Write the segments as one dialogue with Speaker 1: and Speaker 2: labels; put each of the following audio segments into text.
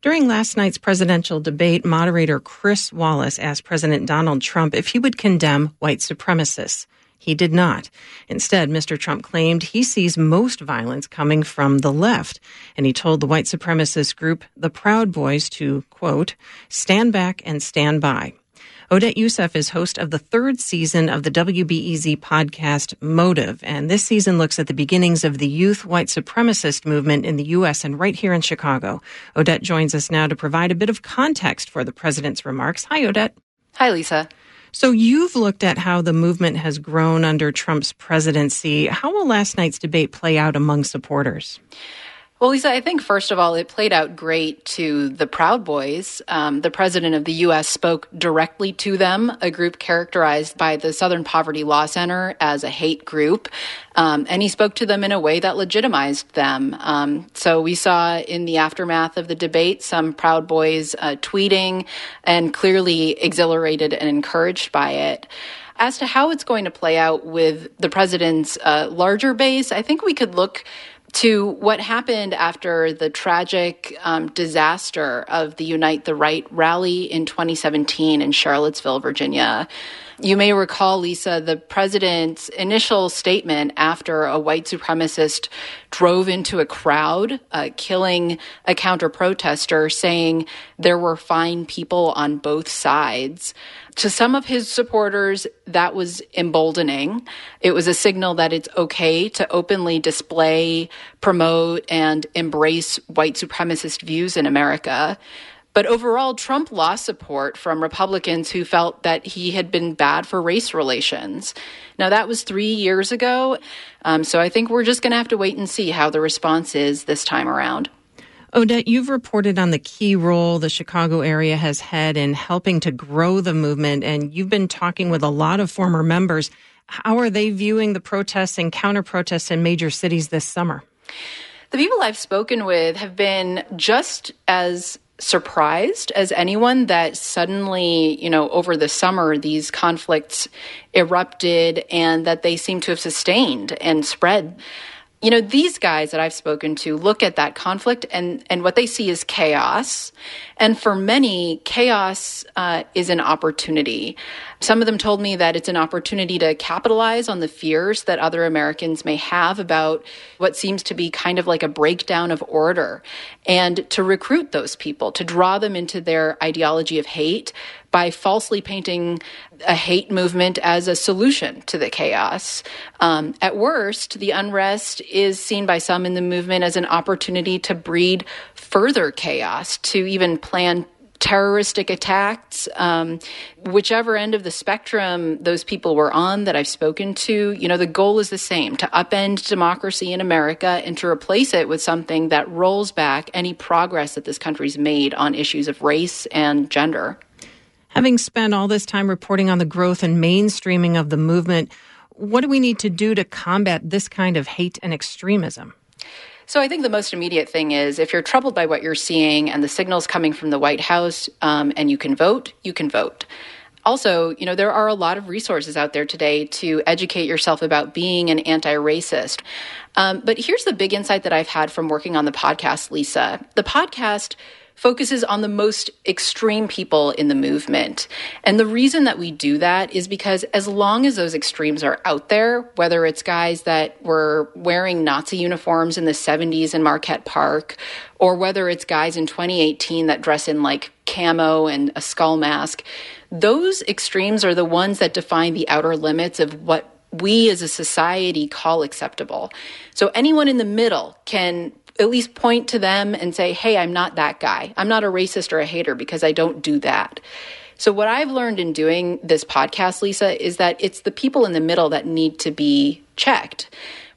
Speaker 1: During last night's presidential debate, moderator Chris Wallace asked President Donald Trump if he would condemn white supremacists. He did not. Instead, Mr. Trump claimed he sees most violence coming from the left, and he told the white supremacist group, the Proud Boys, to, quote, stand back and stand by. Odette Yousef is host of the third season of the WBEZ podcast Motive, and this season looks at the beginnings of the youth white supremacist movement in the U.S. and right here in Chicago. Odette joins us now to provide a bit of context for the president's remarks. Hi, Odette.
Speaker 2: Hi, Lisa.
Speaker 1: So you've looked at how the movement has grown under Trump's presidency. How will last night's debate play out among supporters?
Speaker 2: Well, Lisa, I think first of all, it played out great to the Proud Boys. Um, the president of the U.S. spoke directly to them, a group characterized by the Southern Poverty Law Center as a hate group. Um, and he spoke to them in a way that legitimized them. Um, so we saw in the aftermath of the debate some Proud Boys uh, tweeting and clearly exhilarated and encouraged by it. As to how it's going to play out with the president's uh, larger base, I think we could look to what happened after the tragic um, disaster of the Unite the Right rally in 2017 in Charlottesville, Virginia. You may recall, Lisa, the president's initial statement after a white supremacist drove into a crowd, uh, killing a counter protester, saying there were fine people on both sides. To some of his supporters, that was emboldening. It was a signal that it's okay to openly display, promote, and embrace white supremacist views in America. But overall, Trump lost support from Republicans who felt that he had been bad for race relations. Now, that was three years ago. Um, so I think we're just going to have to wait and see how the response is this time around.
Speaker 1: Odette, you've reported on the key role the Chicago area has had in helping to grow the movement, and you've been talking with a lot of former members. How are they viewing the protests and counter protests in major cities this summer?
Speaker 2: The people I've spoken with have been just as surprised as anyone that suddenly, you know, over the summer, these conflicts erupted and that they seem to have sustained and spread. You know, these guys that I've spoken to look at that conflict and, and what they see is chaos. And for many, chaos uh, is an opportunity. Some of them told me that it's an opportunity to capitalize on the fears that other Americans may have about what seems to be kind of like a breakdown of order and to recruit those people, to draw them into their ideology of hate by falsely painting a hate movement as a solution to the chaos. Um, at worst, the unrest is seen by some in the movement as an opportunity to breed further chaos, to even plan terroristic attacks, um, whichever end of the spectrum those people were on that I've spoken to, you know, the goal is the same to upend democracy in America and to replace it with something that rolls back any progress that this country's made on issues of race and gender.
Speaker 1: Having spent all this time reporting on the growth and mainstreaming of the movement, what do we need to do to combat this kind of hate and extremism?
Speaker 2: So I think the most immediate thing is if you're troubled by what you're seeing and the signals coming from the White House um, and you can vote, you can vote. Also, you know, there are a lot of resources out there today to educate yourself about being an anti racist. Um, but here's the big insight that I've had from working on the podcast, Lisa. The podcast focuses on the most extreme people in the movement. And the reason that we do that is because as long as those extremes are out there, whether it's guys that were wearing Nazi uniforms in the 70s in Marquette Park, or whether it's guys in 2018 that dress in like camo and a skull mask, those extremes are the ones that define the outer limits of what we as a society call acceptable. So anyone in the middle can at least point to them and say, hey, I'm not that guy. I'm not a racist or a hater because I don't do that. So, what I've learned in doing this podcast, Lisa, is that it's the people in the middle that need to be checked.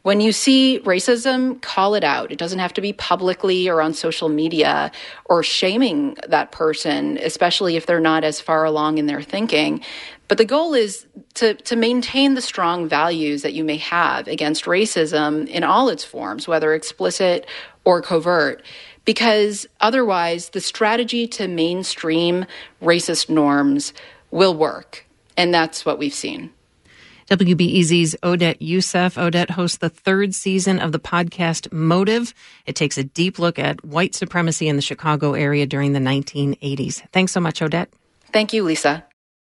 Speaker 2: When you see racism, call it out. It doesn't have to be publicly or on social media or shaming that person, especially if they're not as far along in their thinking. But the goal is to, to maintain the strong values that you may have against racism in all its forms, whether explicit or covert, because otherwise the strategy to mainstream racist norms will work. And that's what we've seen.
Speaker 1: WBEZ's Odette Yousef. Odette hosts the third season of the podcast Motive. It takes a deep look at white supremacy in the Chicago area during the 1980s. Thanks so much, Odette.
Speaker 2: Thank you, Lisa.